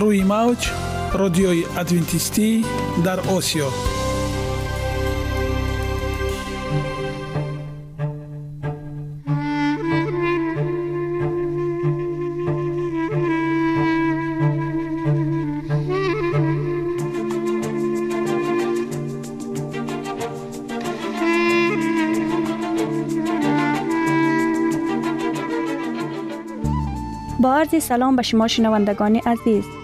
روی موج رادیوی ادوینتیستی در آسیا. با عرض سلام به شما شنوندگان عزیز.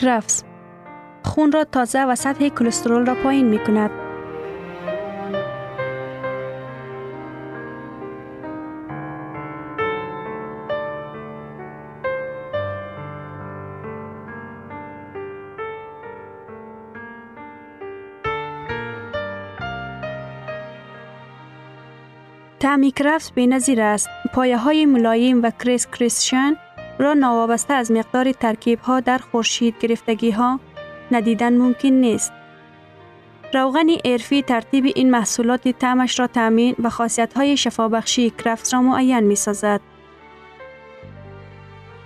کرفس خون را تازه و سطح کلسترول را پایین می کند. تعمی کرفس به نظیر است. پایه های ملایم و کریس کریسشن را نوابسته از مقدار ترکیب ها در خورشید گرفتگی ها ندیدن ممکن نیست. روغن ارفی ترتیب این محصولات تعمش را تامین و خاصیت های شفابخشی کرفس را معین می سازد.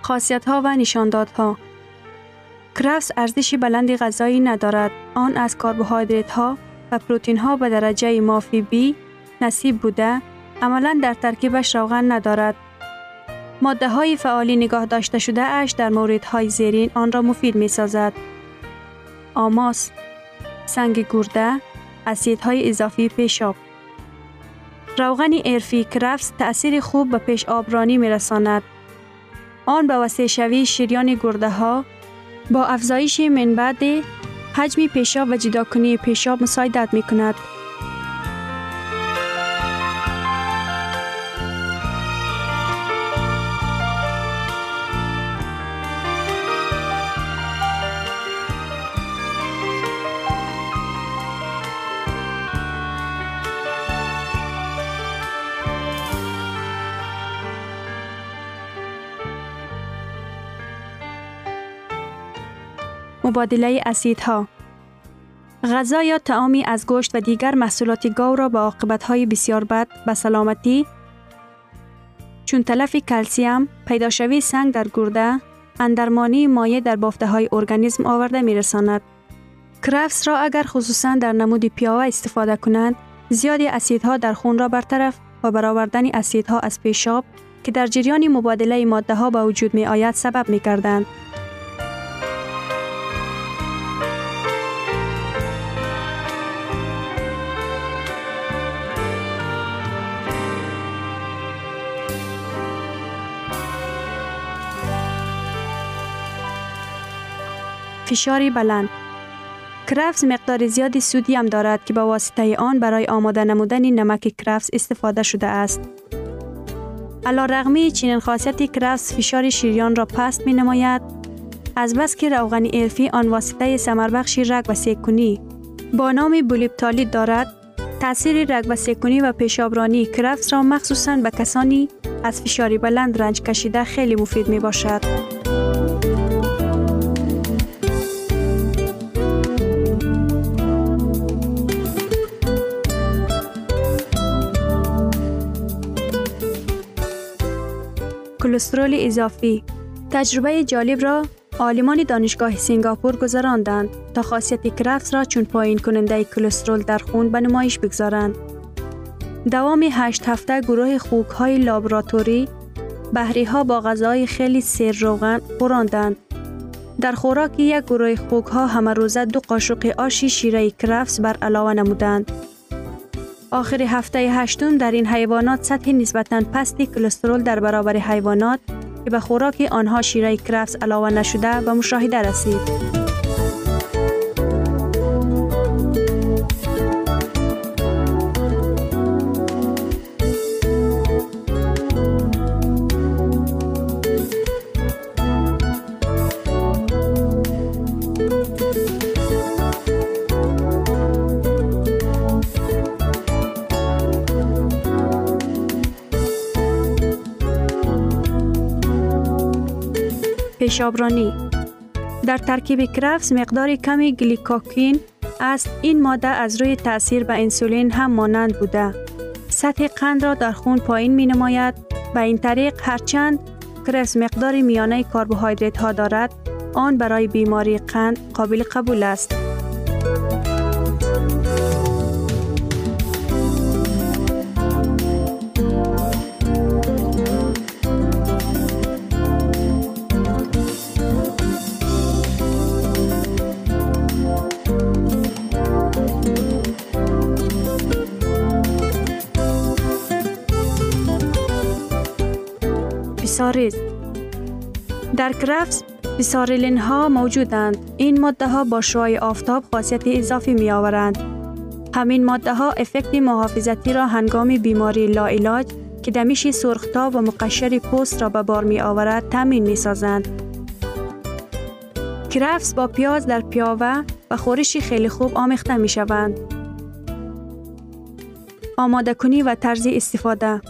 خاصیت ها و نشاندادها کرفس ارزش بلند غذایی ندارد. آن از کربوهیدرات ها و پروتین ها به درجه مافی بی نصیب بوده عملا در ترکیبش روغن ندارد. ماده های فعالی نگاه داشته شده اش در مورد های زیرین آن را مفید می سازد. آماس، سنگ گرده، اسیدهای اضافی پیشاب. روغن ارفی کرفس تأثیر خوب به پیش آبرانی می رساند. آن به وسیع شوی شریان گرده ها با افزایش منبعد حجم پیشاب و جداکنی پیشاب مساعدت می کند. مبادله اسیدها غذا یا تعامی از گوشت و دیگر محصولات گاو را با های بسیار بد به سلامتی چون تلف کلسیم، پیداشوی سنگ در گرده، اندرمانی مایع در بافته های ارگانیسم آورده می رساند. کرفس را اگر خصوصا در نمود پیاوه استفاده کنند، زیادی اسیدها در خون را برطرف و برآوردن اسیدها از پیشاب که در جریان مبادله ماده ها به وجود می آید سبب می کردند. فشاری بلند کرفس مقدار زیادی سودیم دارد که با واسطه آن برای آماده نمودن نمک کرفس استفاده شده است. علا رغمی چنین خاصیت کرفس فشار شیریان را پست می نماید از بس که روغن ارفی آن واسطه سمربخشی رگ و سیکونی با نام بولیپتالیت دارد تاثیر رگ و سیکونی و پیشابرانی کرفس را مخصوصا به کسانی از فشاری بلند رنج کشیده خیلی مفید می باشد. کلسترول اضافی تجربه جالب را عالمان دانشگاه سنگاپور گذراندند تا خاصیت کرفس را چون پایین کننده کلسترول در خون به نمایش بگذارند. دوام هشت هفته گروه خوک های لابراتوری بحری ها با غذای خیلی سر روغن خوراندند. در خوراک یک گروه خوک ها همه روزه دو قاشق آشی شیره کرفس بر علاوه نمودند. آخر هفته هشتم در این حیوانات سطح نسبتاً پستی کلسترول در برابر حیوانات که به خوراک آنها شیره کرفس علاوه نشده به مشاهده رسید. پیشابرانی در ترکیب کرفس مقدار کمی گلیکوکین است. این ماده از روی تاثیر به انسولین هم مانند بوده. سطح قند را در خون پایین می نماید به این طریق هرچند کرفس مقدار میانه کربوهیدرات ها دارد آن برای بیماری قند قابل قبول است. بیساریز در کرفس بیساریلین ها موجودند. این ماده ها با شعای آفتاب خاصیت اضافی می آورند. همین ماده ها افکت محافظتی را هنگام بیماری لاعلاج که دمیش سرختاب و مقشر پوست را به بار می آورد تامین می سازند. کرفس با پیاز در پیاوه و خورشی خیلی خوب آمیخته می شوند. آماده کنی و طرز استفاده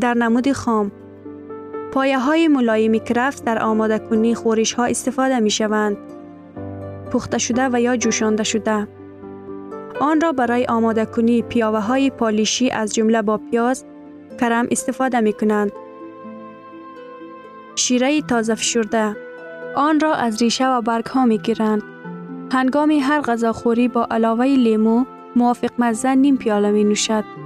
در نمود خام پایه های ملایم کرفس در آماده کنی خورش ها استفاده می شوند. پخته شده و یا جوشانده شده. آن را برای آماده کنی پیاوه های پالیشی از جمله با پیاز، کرم استفاده می کنند. شیره تازه فشرده آن را از ریشه و برگ ها می گیرند. هنگام هر غذاخوری با علاوه لیمو موافق مزه نیم پیاله می نوشد.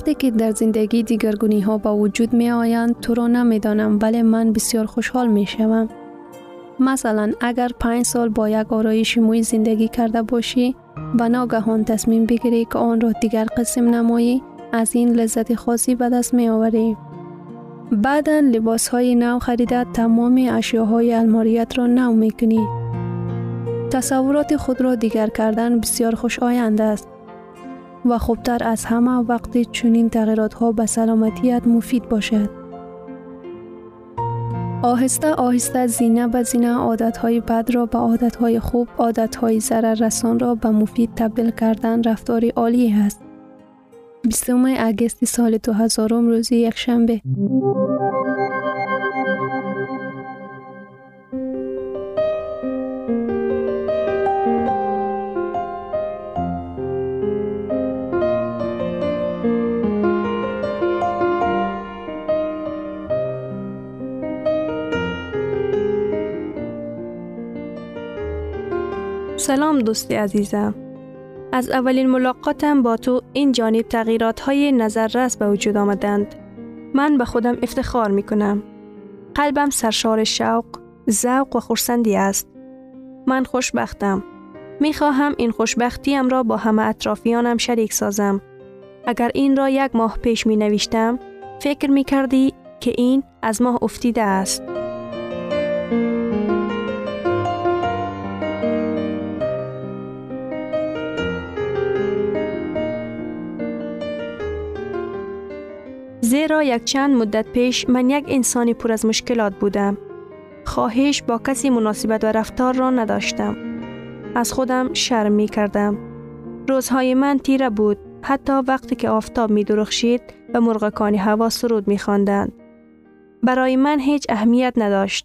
وقتی که در زندگی دیگرگونی ها با وجود می آیند تو را نمی دانم ولی من بسیار خوشحال می شوم. مثلا اگر پنج سال با یک آرایش موی زندگی کرده باشی و ناگهان تصمیم بگیری که آن را دیگر قسم نمایی از این لذت خاصی به دست می آوری. بعدا لباس های نو خریده تمام اشیاهای الماریت را نو می کنی. تصورات خود را دیگر کردن بسیار خوش آینده است. و خوبتر از همه وقتی چنین تغییرات ها به سلامتیت مفید باشد. آهسته آهسته زینه به زینه عادت های بد را به عادت های خوب، عادت های ضرر رسان را به مفید تبدیل کردن رفتاری عالی است. 20 اگست سال 2000 روزی یک دوستی عزیزم. از اولین ملاقاتم با تو این جانب تغییرات های نظررس به وجود آمدند. من به خودم افتخار می کنم. قلبم سرشار شوق، ذوق و خورسندی است. من خوشبختم. می خواهم این خوشبختیم را با همه اطرافیانم شریک سازم. اگر این را یک ماه پیش می نوشتم، فکر می کردی که این از ماه افتیده است. یک چند مدت پیش من یک انسانی پر از مشکلات بودم. خواهش با کسی مناسبت و رفتار را نداشتم. از خودم شرم می کردم. روزهای من تیره بود حتی وقتی که آفتاب می درخشید و مرغکانی هوا سرود می خواندند. برای من هیچ اهمیت نداشت.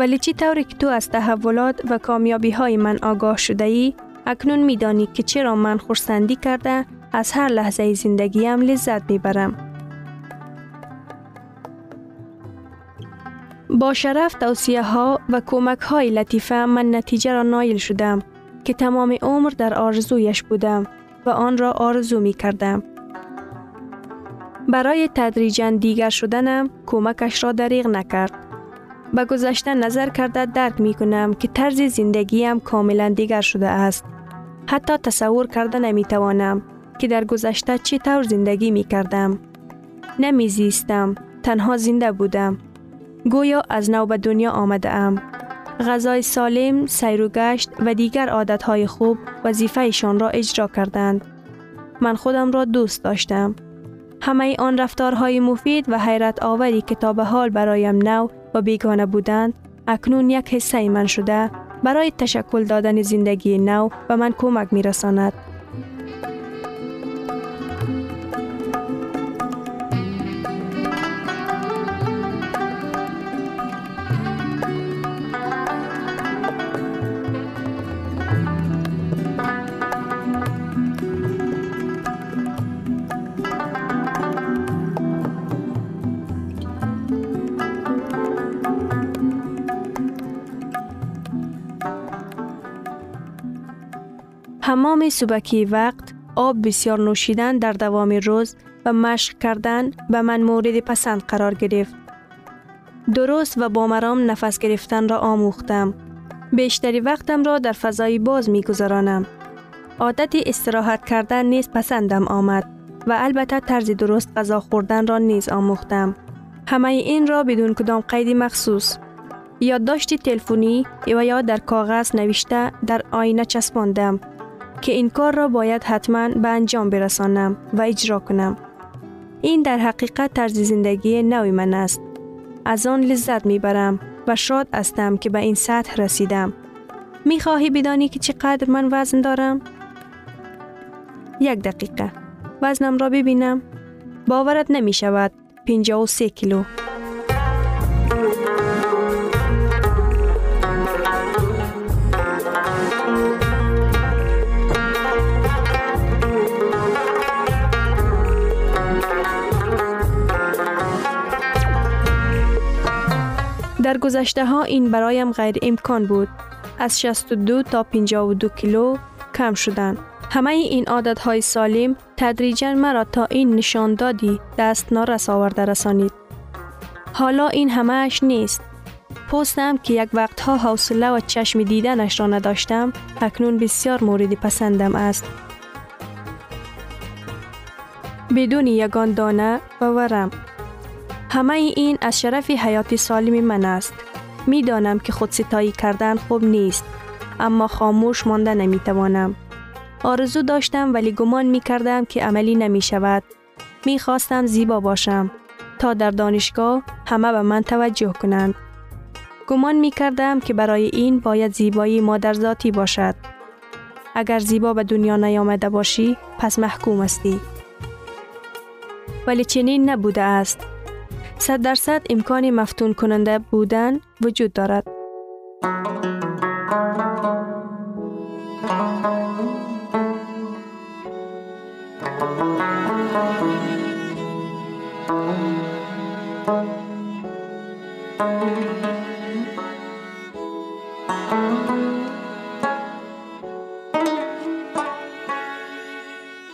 ولی چی طوری که تو از تحولات و کامیابی های من آگاه شده ای، اکنون میدانی که چرا من خورسندی کرده از هر لحظه زندگیم لذت می‌برم. با شرف توصیه ها و کمک های لطیفه من نتیجه را نایل شدم که تمام عمر در آرزویش بودم و آن را آرزو می کردم. برای تدریجا دیگر شدنم کمکش را دریغ نکرد. به گذشته نظر کرده درک می کنم که طرز زندگیم کاملا دیگر شده است. حتی تصور کرده نمی توانم که در گذشته چی طور زندگی می کردم. نمی زیستم. تنها زنده بودم. گویا از نو به دنیا آمده ام. غذای سالم، سیر و گشت و دیگر عادتهای خوب وظیفهشان را اجرا کردند. من خودم را دوست داشتم. همه آن رفتارهای مفید و حیرت آوری که تا به حال برایم نو و بیگانه بودند اکنون یک حصه من شده برای تشکل دادن زندگی نو و من کمک می رساند. تمام صبحی وقت آب بسیار نوشیدن در دوام روز و مشق کردن به من مورد پسند قرار گرفت. درست و با مرام نفس گرفتن را آموختم. بیشتری وقتم را در فضای باز می گذرانم. عادت استراحت کردن نیز پسندم آمد و البته طرز درست غذا خوردن را نیز آموختم. همه این را بدون کدام قید مخصوص یادداشت تلفنی و یا در کاغذ نوشته در آینه چسباندم که این کار را باید حتما به انجام برسانم و اجرا کنم. این در حقیقت طرز زندگی نوی من است. از آن لذت می‌برم و شاد هستم که به این سطح رسیدم. می خواهی بدانی که چقدر من وزن دارم؟ یک دقیقه. وزنم را ببینم. باورت نمی شود. 53 کیلو. در گذشته ها این برایم غیر امکان بود. از 62 تا 52 کیلو کم شدن. همه این عادت های سالم تدریجا مرا تا این نشان دادی دست نارس آورده رسانید. حالا این همه اش نیست. پستم که یک وقتها حوصله و چشم دیدنش را نداشتم اکنون بسیار مورد پسندم است. بدون یگان دانه و ورم همه این از شرف حیات سالم من است. می دانم که خود ستایی کردن خوب نیست. اما خاموش مانده نمی توانم. آرزو داشتم ولی گمان می کردم که عملی نمی شود. می خواستم زیبا باشم تا در دانشگاه همه به من توجه کنند. گمان می کردم که برای این باید زیبایی مادر ذاتی باشد. اگر زیبا به دنیا نیامده باشی پس محکوم استی. ولی چنین نبوده است. صد درصد امکان مفتون کننده بودن وجود دارد.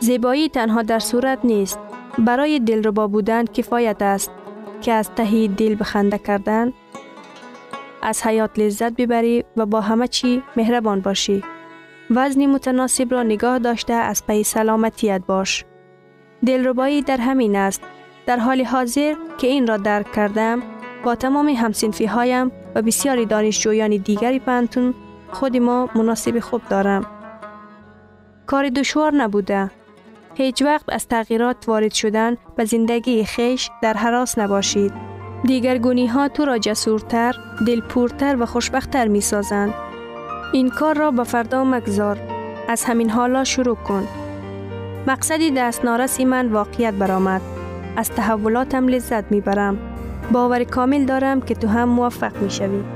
زیبایی تنها در صورت نیست. برای دلربا بودن کفایت است. که از تهی دل بخنده کردن از حیات لذت ببری و با همه چی مهربان باشی. وزنی متناسب را نگاه داشته از پی سلامتیت باش. دلربایی در همین است. در حال حاضر که این را درک کردم با تمام همسنفی هایم و بسیاری دانشجویان دیگری پنتون خود ما مناسب خوب دارم. کار دشوار نبوده هیچ وقت از تغییرات وارد شدن به زندگی خیش در حراس نباشید. دیگرگونی ها تو را جسورتر، دلپورتر و خوشبختتر می سازند. این کار را به فردا مگذار. از همین حالا شروع کن. مقصدی دست نارسی من واقعیت برآمد. از تحولاتم لذت می برم. باور کامل دارم که تو هم موفق می شوی.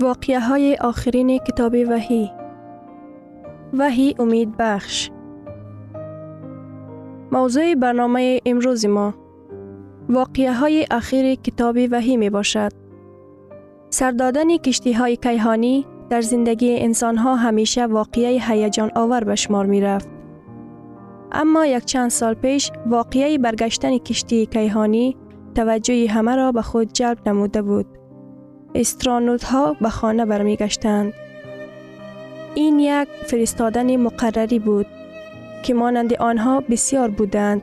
واقعه های آخرین کتاب وحی وحی امید بخش موضوع برنامه امروز ما واقعه های اخیر کتاب وحی می باشد. سردادن کشتی های کیهانی در زندگی انسان ها همیشه واقعه هیجان آور به شمار می رفت. اما یک چند سال پیش واقعه برگشتن کشتی کیهانی توجه همه را به خود جلب نموده بود. استرانوت ها به خانه برمیگشتند. این یک فرستادن مقرری بود که مانند آنها بسیار بودند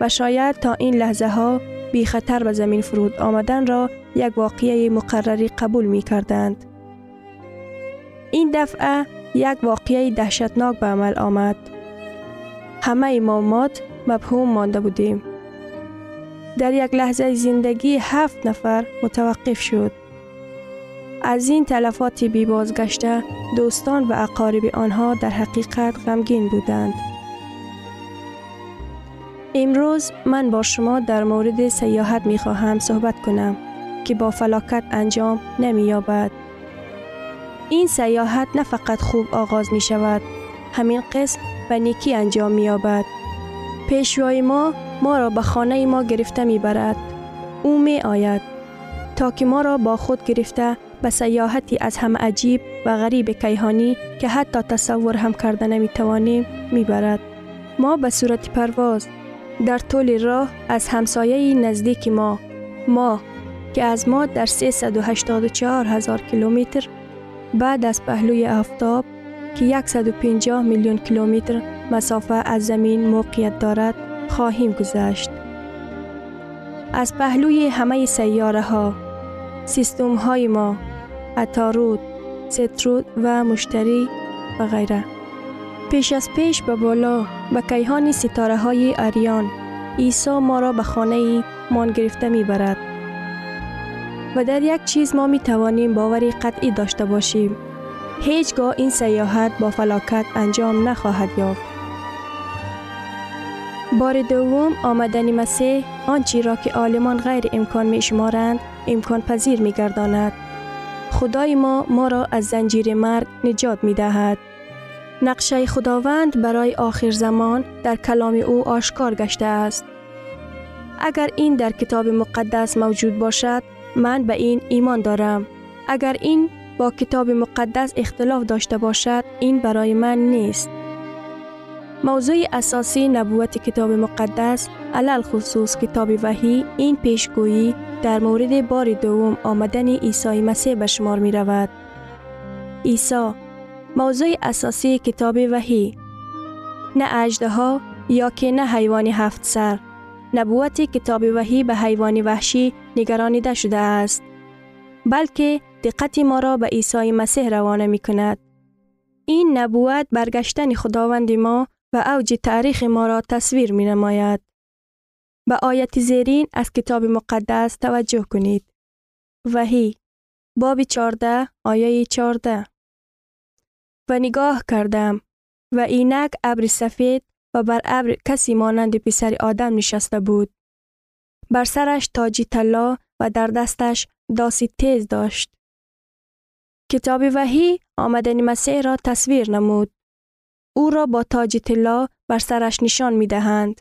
و شاید تا این لحظه ها بی خطر به زمین فرود آمدن را یک واقعه مقرری قبول می کردند. این دفعه یک واقعه دهشتناک به عمل آمد. همه امامات مبهوم مانده بودیم. در یک لحظه زندگی هفت نفر متوقف شد. از این تلفات بی بازگشته دوستان و اقارب آنها در حقیقت غمگین بودند. امروز من با شما در مورد سیاحت می خواهم صحبت کنم که با فلاکت انجام نمی یابد. این سیاحت نه فقط خوب آغاز می شود همین قسم به نیکی انجام می یابد. پیشوای ما ما را به خانه ما گرفته می برد. او می آید تا که ما را با خود گرفته به سیاحتی از هم عجیب و غریب کیهانی که حتی تصور هم کرده نمی توانیم می برد. ما به صورت پرواز در طول راه از همسایه نزدیک ما ما که از ما در 384 هزار کیلومتر بعد از پهلوی آفتاب که 150 میلیون کیلومتر مسافه از زمین موقعیت دارد خواهیم گذشت. از پهلوی همه سیاره ها، سیستم های ما، اتارود، سترود و مشتری و غیره. پیش از پیش به بالا به کیهان ستاره های اریان عیسی ما را به خانه مان گرفته می برد. و در یک چیز ما می توانیم باوری قطعی داشته باشیم. هیچگاه این سیاحت با فلاکت انجام نخواهد یافت. بار دوم آمدن مسیح آنچی را که عالمان غیر امکان می شمارند امکان پذیر می گرداند. خدای ما ما را از زنجیر مرگ نجات می دهد. نقشه خداوند برای آخر زمان در کلام او آشکار گشته است. اگر این در کتاب مقدس موجود باشد، من به این ایمان دارم. اگر این با کتاب مقدس اختلاف داشته باشد، این برای من نیست. موضوع اساسی نبوت کتاب مقدس علل خصوص کتاب وحی این پیشگویی در مورد بار دوم آمدن عیسی مسیح به شمار می رود. عیسی موضوع اساسی کتاب وحی نه اجده ها یا که نه حیوان هفت سر نبوت کتاب وحی به حیوان وحشی نگرانیده شده است بلکه دقت ما را به عیسی مسیح روانه می کند. این نبوت برگشتن خداوند ما و اوج تاریخ ما را تصویر می نماید. به آیت زیرین از کتاب مقدس توجه کنید. وحی باب 14 آیه 14 و نگاه کردم و اینک ابر سفید و بر ابر کسی مانند پسر آدم نشسته بود. بر سرش تاجی طلا و در دستش داسی تیز داشت. کتاب وحی آمدن مسیح را تصویر نمود. او را با تاج طلا بر سرش نشان می دهند.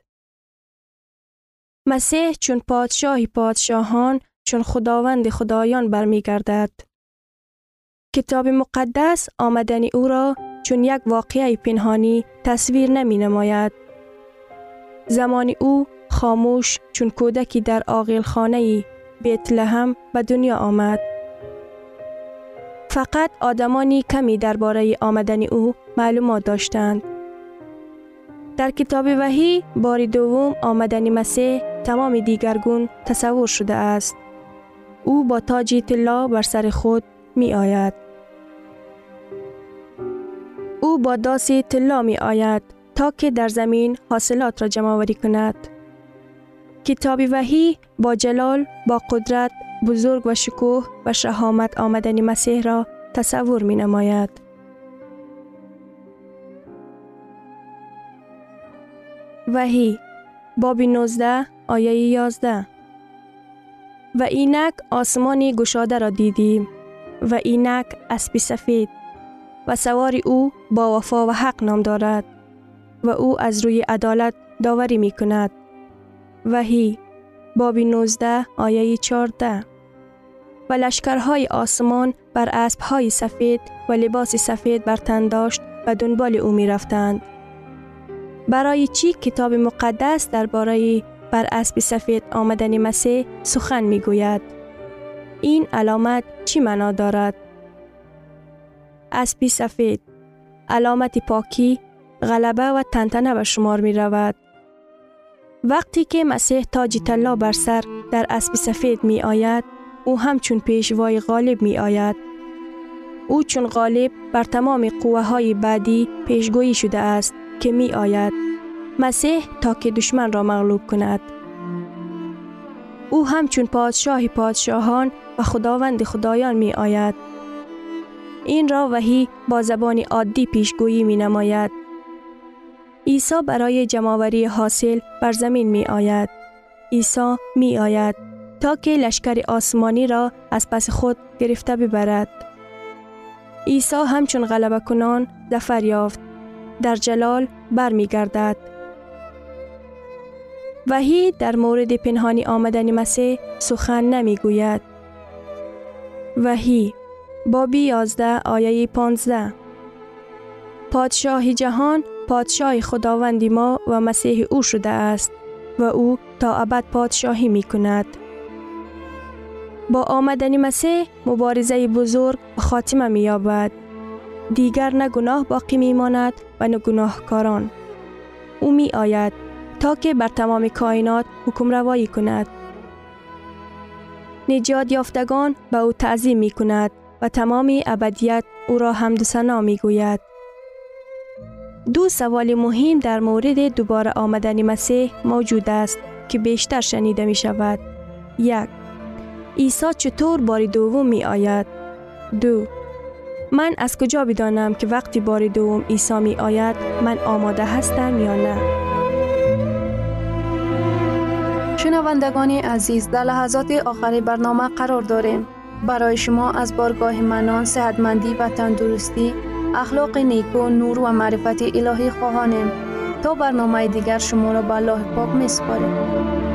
مسیح چون پادشاهی پادشاهان چون خداوند خدایان برمیگردد. کتاب مقدس آمدن او را چون یک واقعه پنهانی تصویر نمی نماید. زمان او خاموش چون کودکی در آقیل خانه بیت لحم به دنیا آمد. فقط آدمانی کمی درباره آمدن او معلومات داشتند. در کتاب وحی بار دوم آمدن مسیح تمام دیگرگون تصور شده است. او با تاج طلا بر سر خود می آید. او با داسی طلا می آید تا که در زمین حاصلات را جمع کند. کتاب وحی با جلال، با قدرت، بزرگ و شکوه و شهامت آمدن مسیح را تصور می نماید. وحی باب 19 آیه 11 و اینک آسمانی گشاده را دیدیم و اینک اسبی سفید و سوار او با وفا و حق نام دارد و او از روی عدالت داوری می کند. وحی باب 19 آیه 14 و لشکرهای آسمان بر اسبهای سفید و لباس سفید بر تن داشت و دنبال او می رفتند. برای چی کتاب مقدس درباره بر اسب سفید آمدن مسیح سخن می گوید؟ این علامت چی معنا دارد؟ اسبی سفید علامت پاکی، غلبه و تنتنه به شمار می رود. وقتی که مسیح تاج طلا بر سر در اسب سفید می آید، او همچون پیشوای غالب می آید. او چون غالب بر تمام قوه های بعدی پیشگویی شده است که می آید. مسیح تا که دشمن را مغلوب کند. او همچون پادشاه پادشاهان و خداوند خدایان می آید. این را وحی با زبان عادی پیشگویی می نماید. عیسی برای جمعوری حاصل بر زمین می آید. عیسی می آید تا که لشکر آسمانی را از پس خود گرفته ببرد. عیسی همچون غلبه کنان زفر یافت. در جلال برمی گردد. وحی در مورد پنهانی آمدن مسیح سخن نمی گوید. وحی بابی 11 آیه 15 پادشاه جهان پادشاه خداوندی ما و مسیح او شده است و او تا ابد پادشاهی می کند. با آمدن مسیح مبارزه بزرگ خاتمه می یابد. دیگر نه گناه باقی می ماند و نه گناهکاران. او می آید تا که بر تمام کائنات حکم روایی کند. نجات یافتگان به او تعظیم می کند و تمام ابدیت او را حمد و ثنا می گوید. دو سوال مهم در مورد دوباره آمدن مسیح موجود است که بیشتر شنیده می شود. یک عیسی چطور بار دوم می آید؟ دو من از کجا بدانم که وقتی بار دوم عیسی می آید من آماده هستم یا نه؟ شنوندگان عزیز در لحظات آخری برنامه قرار داریم. برای شما از بارگاه منان، صحتمندی و تندرستی، اخلاق نیکو، نور و معرفت الهی خواهانیم. تا برنامه دیگر شما را به الله پاک می سپاریم.